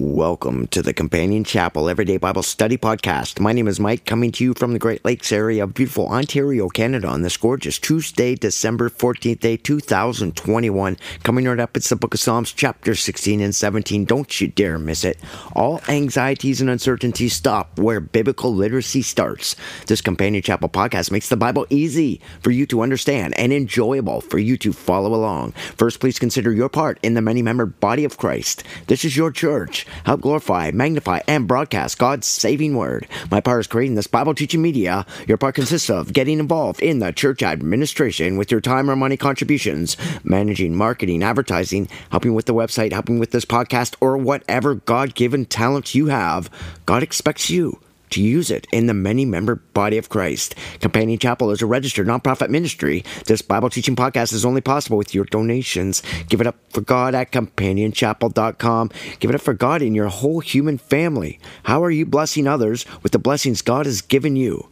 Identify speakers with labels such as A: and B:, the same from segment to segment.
A: Welcome to the Companion Chapel Everyday Bible Study Podcast. My name is Mike, coming to you from the Great Lakes area of beautiful Ontario, Canada, on this gorgeous Tuesday, December 14th, day 2021. Coming right up, it's the book of Psalms, chapter 16 and 17. Don't you dare miss it. All anxieties and uncertainties stop where biblical literacy starts. This Companion Chapel podcast makes the Bible easy for you to understand and enjoyable for you to follow along. First, please consider your part in the many membered body of Christ. This is your church help glorify, magnify, and broadcast God's saving word. My part is creating this Bible teaching media. Your part consists of getting involved in the church administration with your time or money contributions, managing marketing, advertising, helping with the website, helping with this podcast, or whatever God given talents you have. God expects you to use it in the many member body of Christ. Companion Chapel is a registered nonprofit ministry. This Bible teaching podcast is only possible with your donations. Give it up for God at companionchapel.com. Give it up for God in your whole human family. How are you blessing others with the blessings God has given you?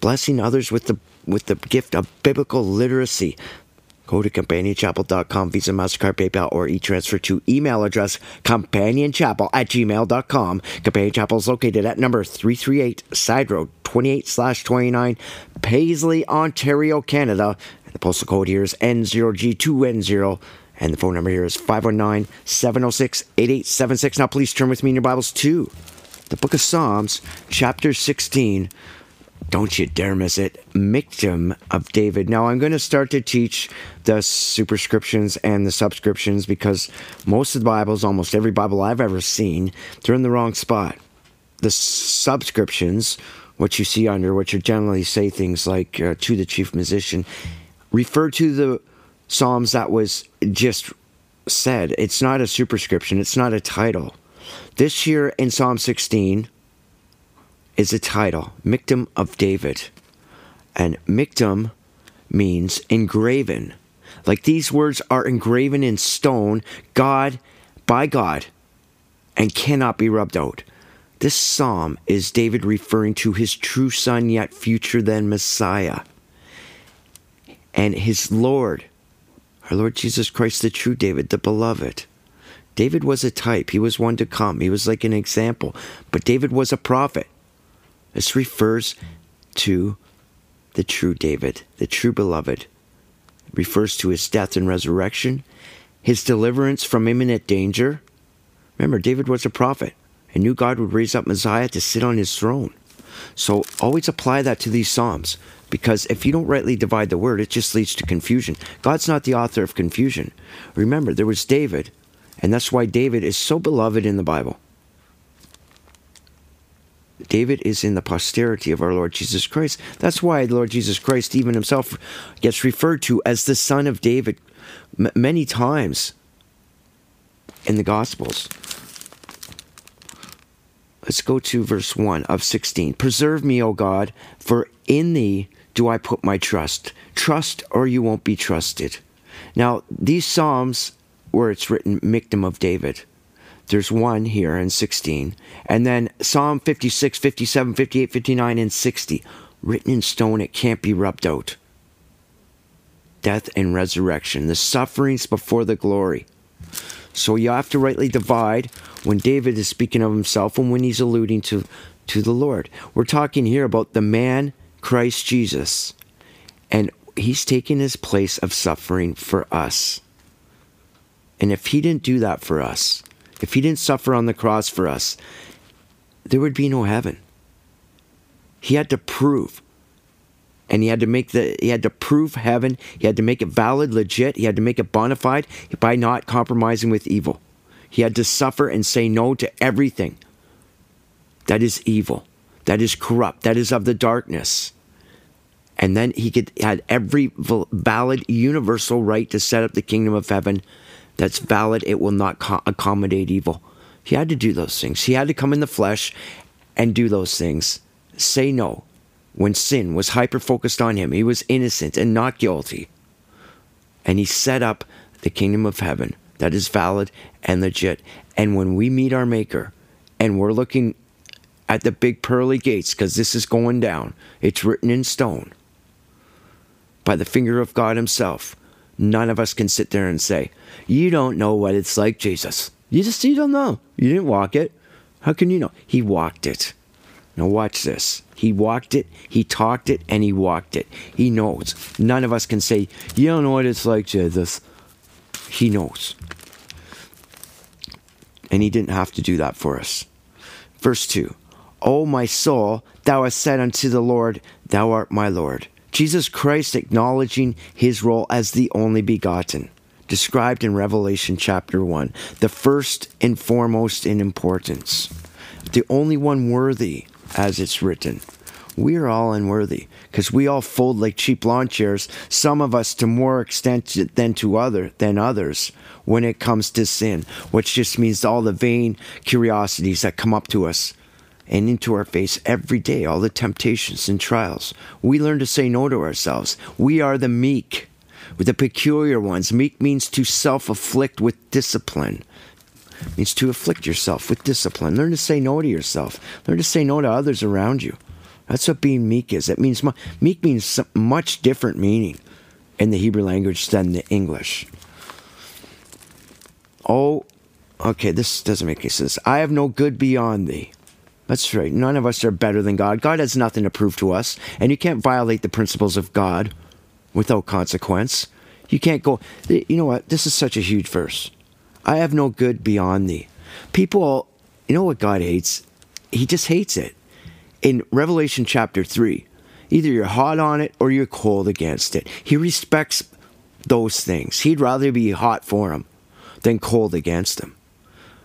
A: Blessing others with the with the gift of biblical literacy. Go to companionchapel.com, Visa, MasterCard, PayPal, or e-transfer to email address companionchapel at gmail.com. Companion Chapel is located at number 338 Side Road, 28 slash 29, Paisley, Ontario, Canada. The postal code here is N0G2N0. And the phone number here is 519 706 8876. Now, please turn with me in your Bibles to the book of Psalms, chapter 16. Don't you dare miss it. Michtam of David. Now, I'm going to start to teach the superscriptions and the subscriptions because most of the Bibles, almost every Bible I've ever seen, they're in the wrong spot. The subscriptions, what you see under, which would generally say things like uh, to the chief musician, refer to the Psalms that was just said. It's not a superscription, it's not a title. This year in Psalm 16, is a title, Michtam of David. And Michtam means engraven. Like these words are engraven in stone, God by God, and cannot be rubbed out. This psalm is David referring to his true son, yet future than Messiah, and his Lord, our Lord Jesus Christ, the true David, the beloved. David was a type, he was one to come, he was like an example, but David was a prophet. This refers to the true David, the true beloved. It refers to his death and resurrection, his deliverance from imminent danger. Remember, David was a prophet and knew God would raise up Messiah to sit on his throne. So always apply that to these Psalms because if you don't rightly divide the word, it just leads to confusion. God's not the author of confusion. Remember, there was David, and that's why David is so beloved in the Bible. David is in the posterity of our Lord Jesus Christ. That's why the Lord Jesus Christ, even himself, gets referred to as the Son of David m- many times in the Gospels. Let's go to verse 1 of 16. Preserve me, O God, for in thee do I put my trust. Trust or you won't be trusted. Now, these Psalms, where it's written, Michtam of David, there's one here in 16. And then Psalm 56, 57, 58, 59, and 60. Written in stone, it can't be rubbed out. Death and resurrection, the sufferings before the glory. So you have to rightly divide when David is speaking of himself and when he's alluding to, to the Lord. We're talking here about the man, Christ Jesus. And he's taken his place of suffering for us. And if he didn't do that for us, if he didn't suffer on the cross for us, there would be no heaven. He had to prove. And he had to make the he had to prove heaven. He had to make it valid, legit. He had to make it bona fide by not compromising with evil. He had to suffer and say no to everything that is evil, that is corrupt, that is of the darkness. And then he could had every valid universal right to set up the kingdom of heaven that's valid, it will not co- accommodate evil. He had to do those things. He had to come in the flesh and do those things. Say no when sin was hyper focused on him. He was innocent and not guilty. And he set up the kingdom of heaven that is valid and legit. And when we meet our Maker and we're looking at the big pearly gates, because this is going down, it's written in stone by the finger of God Himself. None of us can sit there and say, You don't know what it's like, Jesus. You just you don't know. You didn't walk it. How can you know? He walked it. Now watch this. He walked it, he talked it, and he walked it. He knows. None of us can say, You don't know what it's like, Jesus. He knows. And he didn't have to do that for us. Verse 2 O my soul, thou hast said unto the Lord, Thou art my Lord. Jesus Christ acknowledging his role as the only begotten, described in Revelation chapter 1, the first and foremost in importance, the only one worthy, as it's written. We are all unworthy because we all fold like cheap lawn chairs, some of us to more extent than to other than others when it comes to sin, which just means all the vain curiosities that come up to us and into our face every day, all the temptations and trials. We learn to say no to ourselves. We are the meek, the peculiar ones. Meek means to self afflict with discipline. It means to afflict yourself with discipline. Learn to say no to yourself. Learn to say no to others around you. That's what being meek is. It means meek means much different meaning in the Hebrew language than the English. Oh, okay, this doesn't make any sense. I have no good beyond thee. That's right. None of us are better than God. God has nothing to prove to us, and you can't violate the principles of God without consequence. You can't go, you know what? This is such a huge verse. I have no good beyond thee. People, you know what God hates? He just hates it. In Revelation chapter 3, either you're hot on it or you're cold against it. He respects those things. He'd rather be hot for them than cold against them.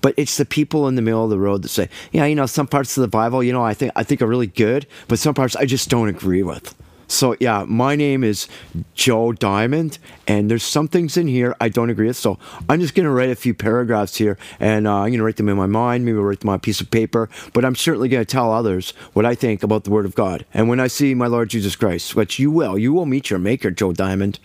A: But it's the people in the middle of the road that say, "Yeah, you know, some parts of the Bible, you know, I think I think are really good, but some parts I just don't agree with." So yeah, my name is Joe Diamond, and there's some things in here I don't agree with. So I'm just gonna write a few paragraphs here, and uh, I'm gonna write them in my mind, maybe write them on a piece of paper. But I'm certainly gonna tell others what I think about the Word of God. And when I see my Lord Jesus Christ, which you will, you will meet your Maker, Joe Diamond.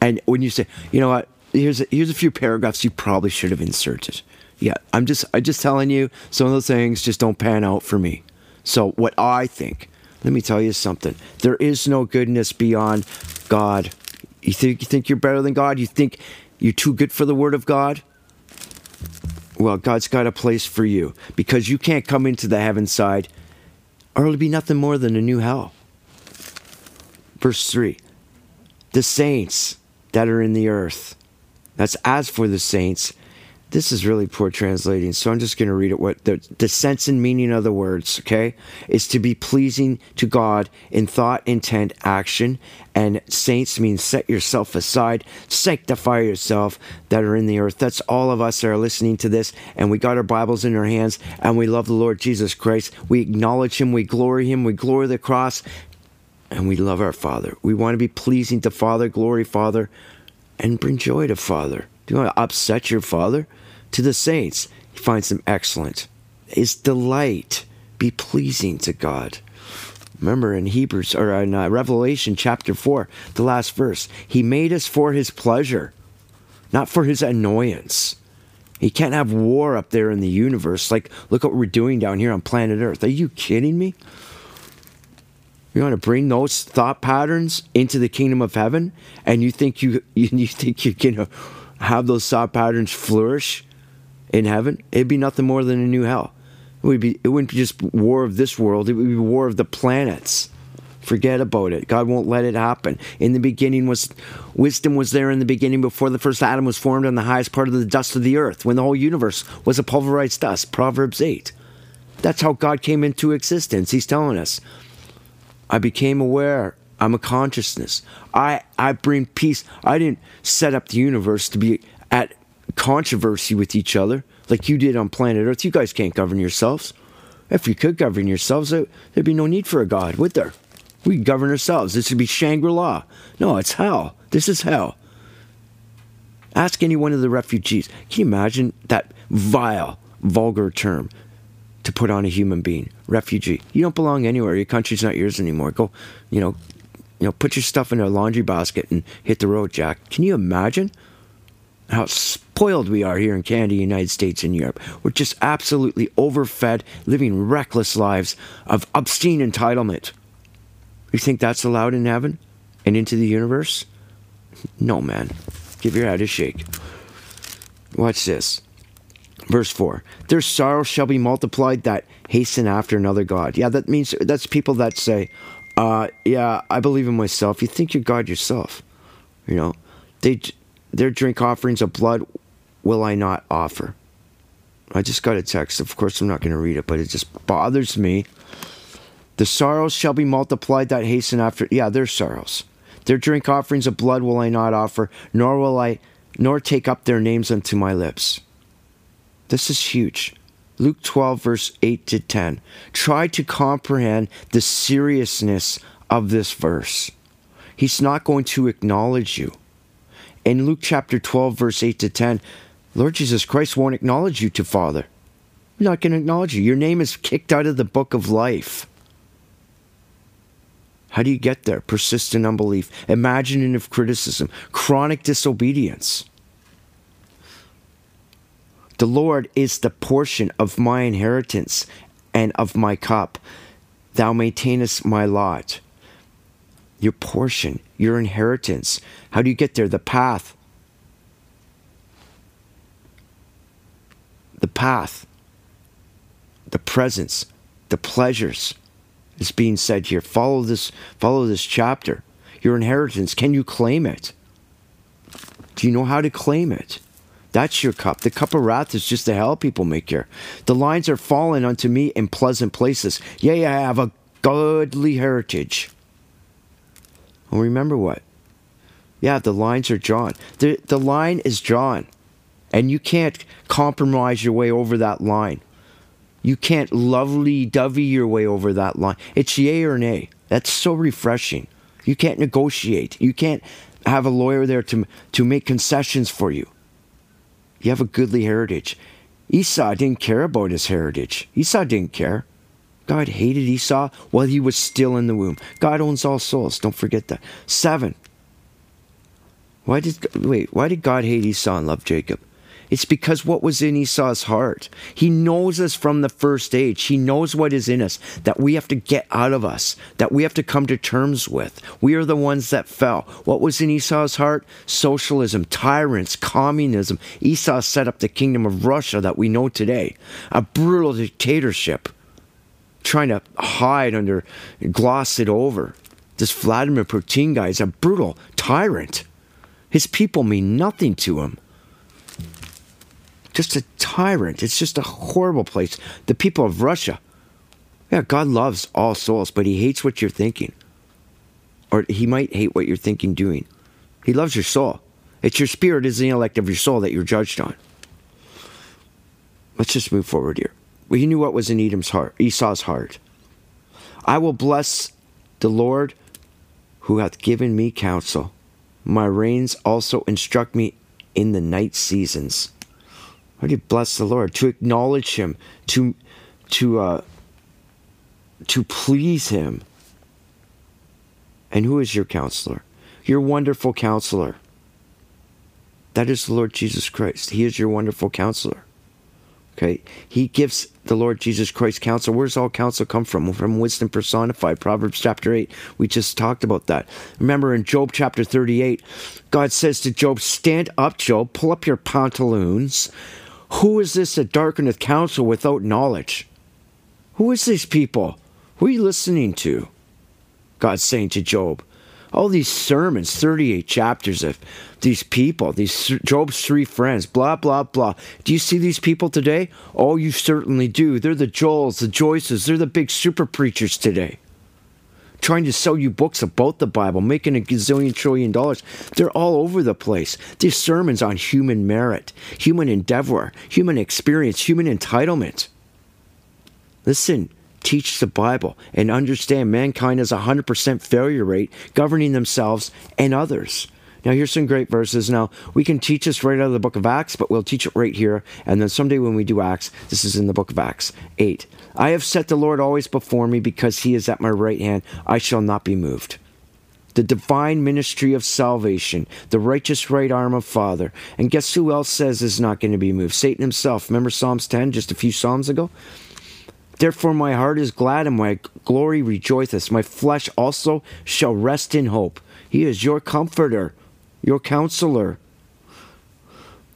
A: And when you say, you know what, here's a, here's a few paragraphs you probably should have inserted. Yeah, I'm just I'm just telling you some of those things just don't pan out for me. So what I think, let me tell you something. There is no goodness beyond God. You think you think you're better than God? You think you're too good for the word of God? Well, God's got a place for you because you can't come into the heaven side or it'll be nothing more than a new hell. Verse 3 The saints that are in the earth. That's as for the saints this is really poor translating, so I'm just going to read it. What the, the sense and meaning of the words, okay, is to be pleasing to God in thought, intent, action. And saints means set yourself aside, sanctify yourself that are in the earth. That's all of us that are listening to this, and we got our Bibles in our hands, and we love the Lord Jesus Christ. We acknowledge Him, we glory Him, we glory the cross, and we love our Father. We want to be pleasing to Father, glory Father, and bring joy to Father. You want to upset your Father? to the saints. He finds them excellent. His delight be pleasing to God. Remember in Hebrews or in uh, Revelation chapter 4, the last verse, he made us for his pleasure, not for his annoyance. He can't have war up there in the universe. Like, look what we're doing down here on planet Earth. Are you kidding me? You want to bring those thought patterns into the kingdom of heaven, and you think you you think you're gonna have those thought patterns flourish in heaven, it'd be nothing more than a new hell. It would be it wouldn't be just war of this world, it would be war of the planets. Forget about it. God won't let it happen. In the beginning was wisdom was there in the beginning before the first atom was formed on the highest part of the dust of the earth, when the whole universe was a pulverized dust. Proverbs 8. That's how God came into existence. He's telling us. I became aware. I'm a consciousness. I I bring peace. I didn't set up the universe to be at controversy with each other like you did on planet Earth. You guys can't govern yourselves. If you could govern yourselves, there'd be no need for a God, would there? We govern ourselves. This would be Shangri La. No, it's hell. This is hell. Ask any one of the refugees. Can you imagine that vile, vulgar term to put on a human being? Refugee. You don't belong anywhere. Your country's not yours anymore. Go, you know, you know, put your stuff in a laundry basket and hit the road, Jack. Can you imagine? how spoiled we are here in Canada, United States, and Europe. We're just absolutely overfed, living reckless lives of obscene entitlement. You think that's allowed in heaven and into the universe? No, man. Give your head a shake. Watch this. Verse 4 Their sorrow shall be multiplied that hasten after another God. Yeah, that means that's people that say, uh, Yeah, I believe in myself. You think you're God yourself. You know, they, their drink offerings of blood will I not offer. I just got a text. Of course, I'm not going to read it, but it just bothers me. The sorrows shall be multiplied that hasten after. Yeah, their sorrows. Their drink offerings of blood will I not offer, nor will I, nor take up their names unto my lips. This is huge. Luke 12, verse 8 to 10. Try to comprehend the seriousness of this verse. He's not going to acknowledge you. In Luke chapter 12, verse 8 to 10, Lord Jesus Christ won't acknowledge you to Father. I'm not going to acknowledge you. Your name is kicked out of the book of life. How do you get there? Persistent unbelief, imaginative criticism, chronic disobedience. The Lord is the portion of my inheritance and of my cup. Thou maintainest my lot. Your portion, your inheritance. How do you get there? The path. The path. The presence. The pleasures is being said here. Follow this, follow this chapter. Your inheritance, can you claim it? Do you know how to claim it? That's your cup. The cup of wrath is just the hell people make here. The lines are fallen unto me in pleasant places. Yea, I have a godly heritage. Well, remember what? Yeah, the lines are drawn. The, the line is drawn. And you can't compromise your way over that line. You can't lovely dovey your way over that line. It's yay or nay. That's so refreshing. You can't negotiate. You can't have a lawyer there to, to make concessions for you. You have a goodly heritage. Esau didn't care about his heritage. Esau didn't care. God hated Esau while he was still in the womb. God owns all souls. Don't forget that. Seven. Why did wait? Why did God hate Esau and love Jacob? It's because what was in Esau's heart. He knows us from the first age. He knows what is in us that we have to get out of us, that we have to come to terms with. We are the ones that fell. What was in Esau's heart? Socialism, tyrants, communism. Esau set up the kingdom of Russia that we know today, a brutal dictatorship, trying to hide under, gloss it over. This Vladimir Putin guy is a brutal tyrant. His people mean nothing to him just a tyrant. It's just a horrible place. The people of Russia. Yeah, God loves all souls, but he hates what you're thinking. Or he might hate what you're thinking doing. He loves your soul. It's your spirit is the intellect of your soul that you're judged on. Let's just move forward here. Well, he knew what was in Edom's heart, Esau's heart. I will bless the Lord who hath given me counsel. My reins also instruct me in the night seasons. You bless the Lord? To acknowledge Him, to to uh, to please Him. And who is your counselor? Your wonderful counselor. That is the Lord Jesus Christ. He is your wonderful counselor. Okay? He gives the Lord Jesus Christ counsel. Where does all counsel come from? From wisdom personified. Proverbs chapter 8. We just talked about that. Remember in Job chapter 38, God says to Job, Stand up, Job, pull up your pantaloons, who is this that darkeneth counsel without knowledge? Who is these people? Who are you listening to? God's saying to Job. All these sermons, 38 chapters of these people, these Job's three friends, blah, blah, blah. Do you see these people today? Oh, you certainly do. They're the Joels, the Joyces, they're the big super preachers today trying to sell you books about the Bible, making a gazillion trillion dollars. They're all over the place. These sermons on human merit, human endeavor, human experience, human entitlement. Listen, teach the Bible and understand mankind has a 100% failure rate governing themselves and others. Now, here's some great verses. Now, we can teach this right out of the book of Acts, but we'll teach it right here. And then someday when we do Acts, this is in the book of Acts 8. I have set the Lord always before me because he is at my right hand. I shall not be moved. The divine ministry of salvation, the righteous right arm of Father. And guess who else says is not going to be moved? Satan himself. Remember Psalms 10 just a few Psalms ago? Therefore, my heart is glad and my glory rejoiceth. My flesh also shall rest in hope. He is your comforter, your counselor.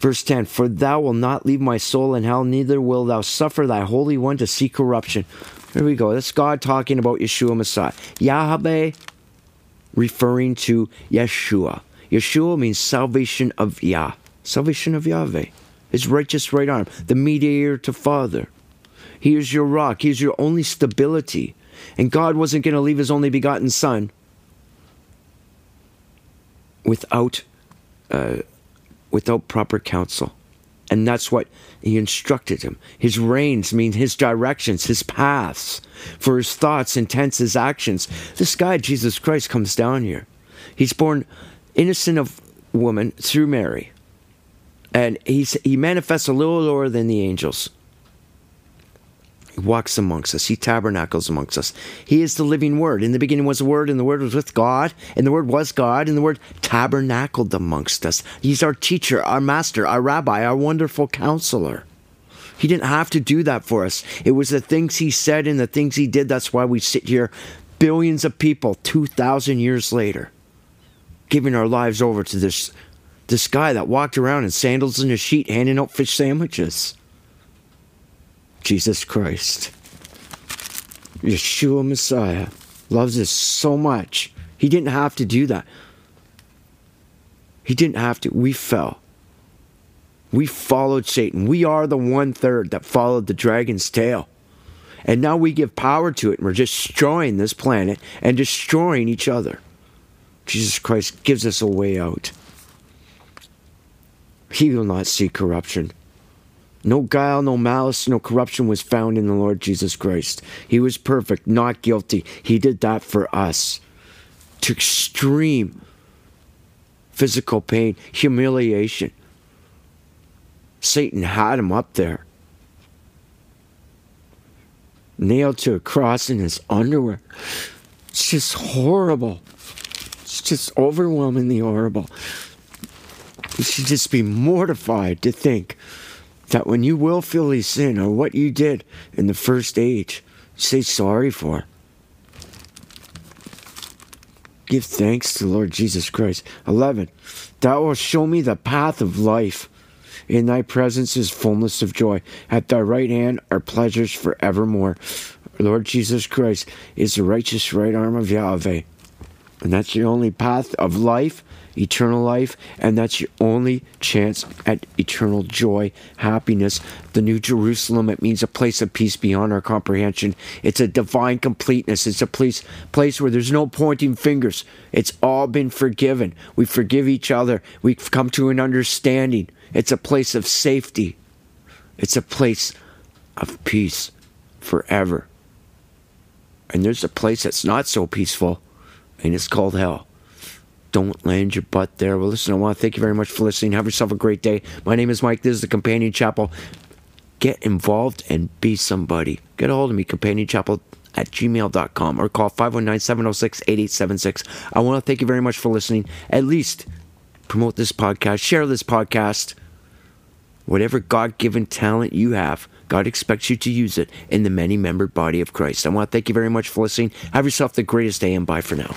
A: Verse 10 For thou wilt not leave my soul in hell, neither will thou suffer thy Holy One to see corruption. There we go. That's God talking about Yeshua Messiah. Yahweh referring to Yeshua. Yeshua means salvation of Yah, salvation of Yahweh, his righteous right arm, the mediator to Father. He is your rock, he is your only stability. And God wasn't going to leave his only begotten Son without, uh, without proper counsel. And that's what he instructed him. His reins mean his directions, his paths, for his thoughts, intents, his actions. This guy, Jesus Christ, comes down here. He's born innocent of woman through Mary. And he's, he manifests a little lower than the angels. He walks amongst us. He tabernacles amongst us. He is the living Word. In the beginning was the Word, and the Word was with God, and the Word was God, and the Word tabernacled amongst us. He's our teacher, our master, our rabbi, our wonderful counselor. He didn't have to do that for us. It was the things He said and the things He did. That's why we sit here, billions of people, 2,000 years later, giving our lives over to this, this guy that walked around in sandals and a sheet handing out fish sandwiches. Jesus Christ. Yeshua Messiah loves us so much. He didn't have to do that. He didn't have to. We fell. We followed Satan. We are the one third that followed the dragon's tail. And now we give power to it and we're destroying this planet and destroying each other. Jesus Christ gives us a way out. He will not see corruption. No guile, no malice, no corruption was found in the Lord Jesus Christ. He was perfect, not guilty. He did that for us. To extreme physical pain, humiliation. Satan had him up there. Nailed to a cross in his underwear. It's just horrible. It's just overwhelmingly horrible. You should just be mortified to think that when you willfully sin or what you did in the first age, say sorry for. Give thanks to Lord Jesus Christ. 11. Thou wilt show me the path of life. In thy presence is fullness of joy. At thy right hand are pleasures forevermore. Lord Jesus Christ is the righteous right arm of Yahweh. And that's the only path of life eternal life, and that's your only chance at eternal joy, happiness. The New Jerusalem, it means a place of peace beyond our comprehension. It's a divine completeness. It's a place, place where there's no pointing fingers. It's all been forgiven. We forgive each other. We've come to an understanding. It's a place of safety. It's a place of peace forever. And there's a place that's not so peaceful, and it's called hell don't land your butt there. Well, listen, I want to thank you very much for listening. Have yourself a great day. My name is Mike. This is the Companion Chapel. Get involved and be somebody. Get a hold of me, companionchapel at gmail.com or call 519 706 8876. I want to thank you very much for listening. At least promote this podcast, share this podcast. Whatever God given talent you have, God expects you to use it in the many membered body of Christ. I want to thank you very much for listening. Have yourself the greatest day and bye for now.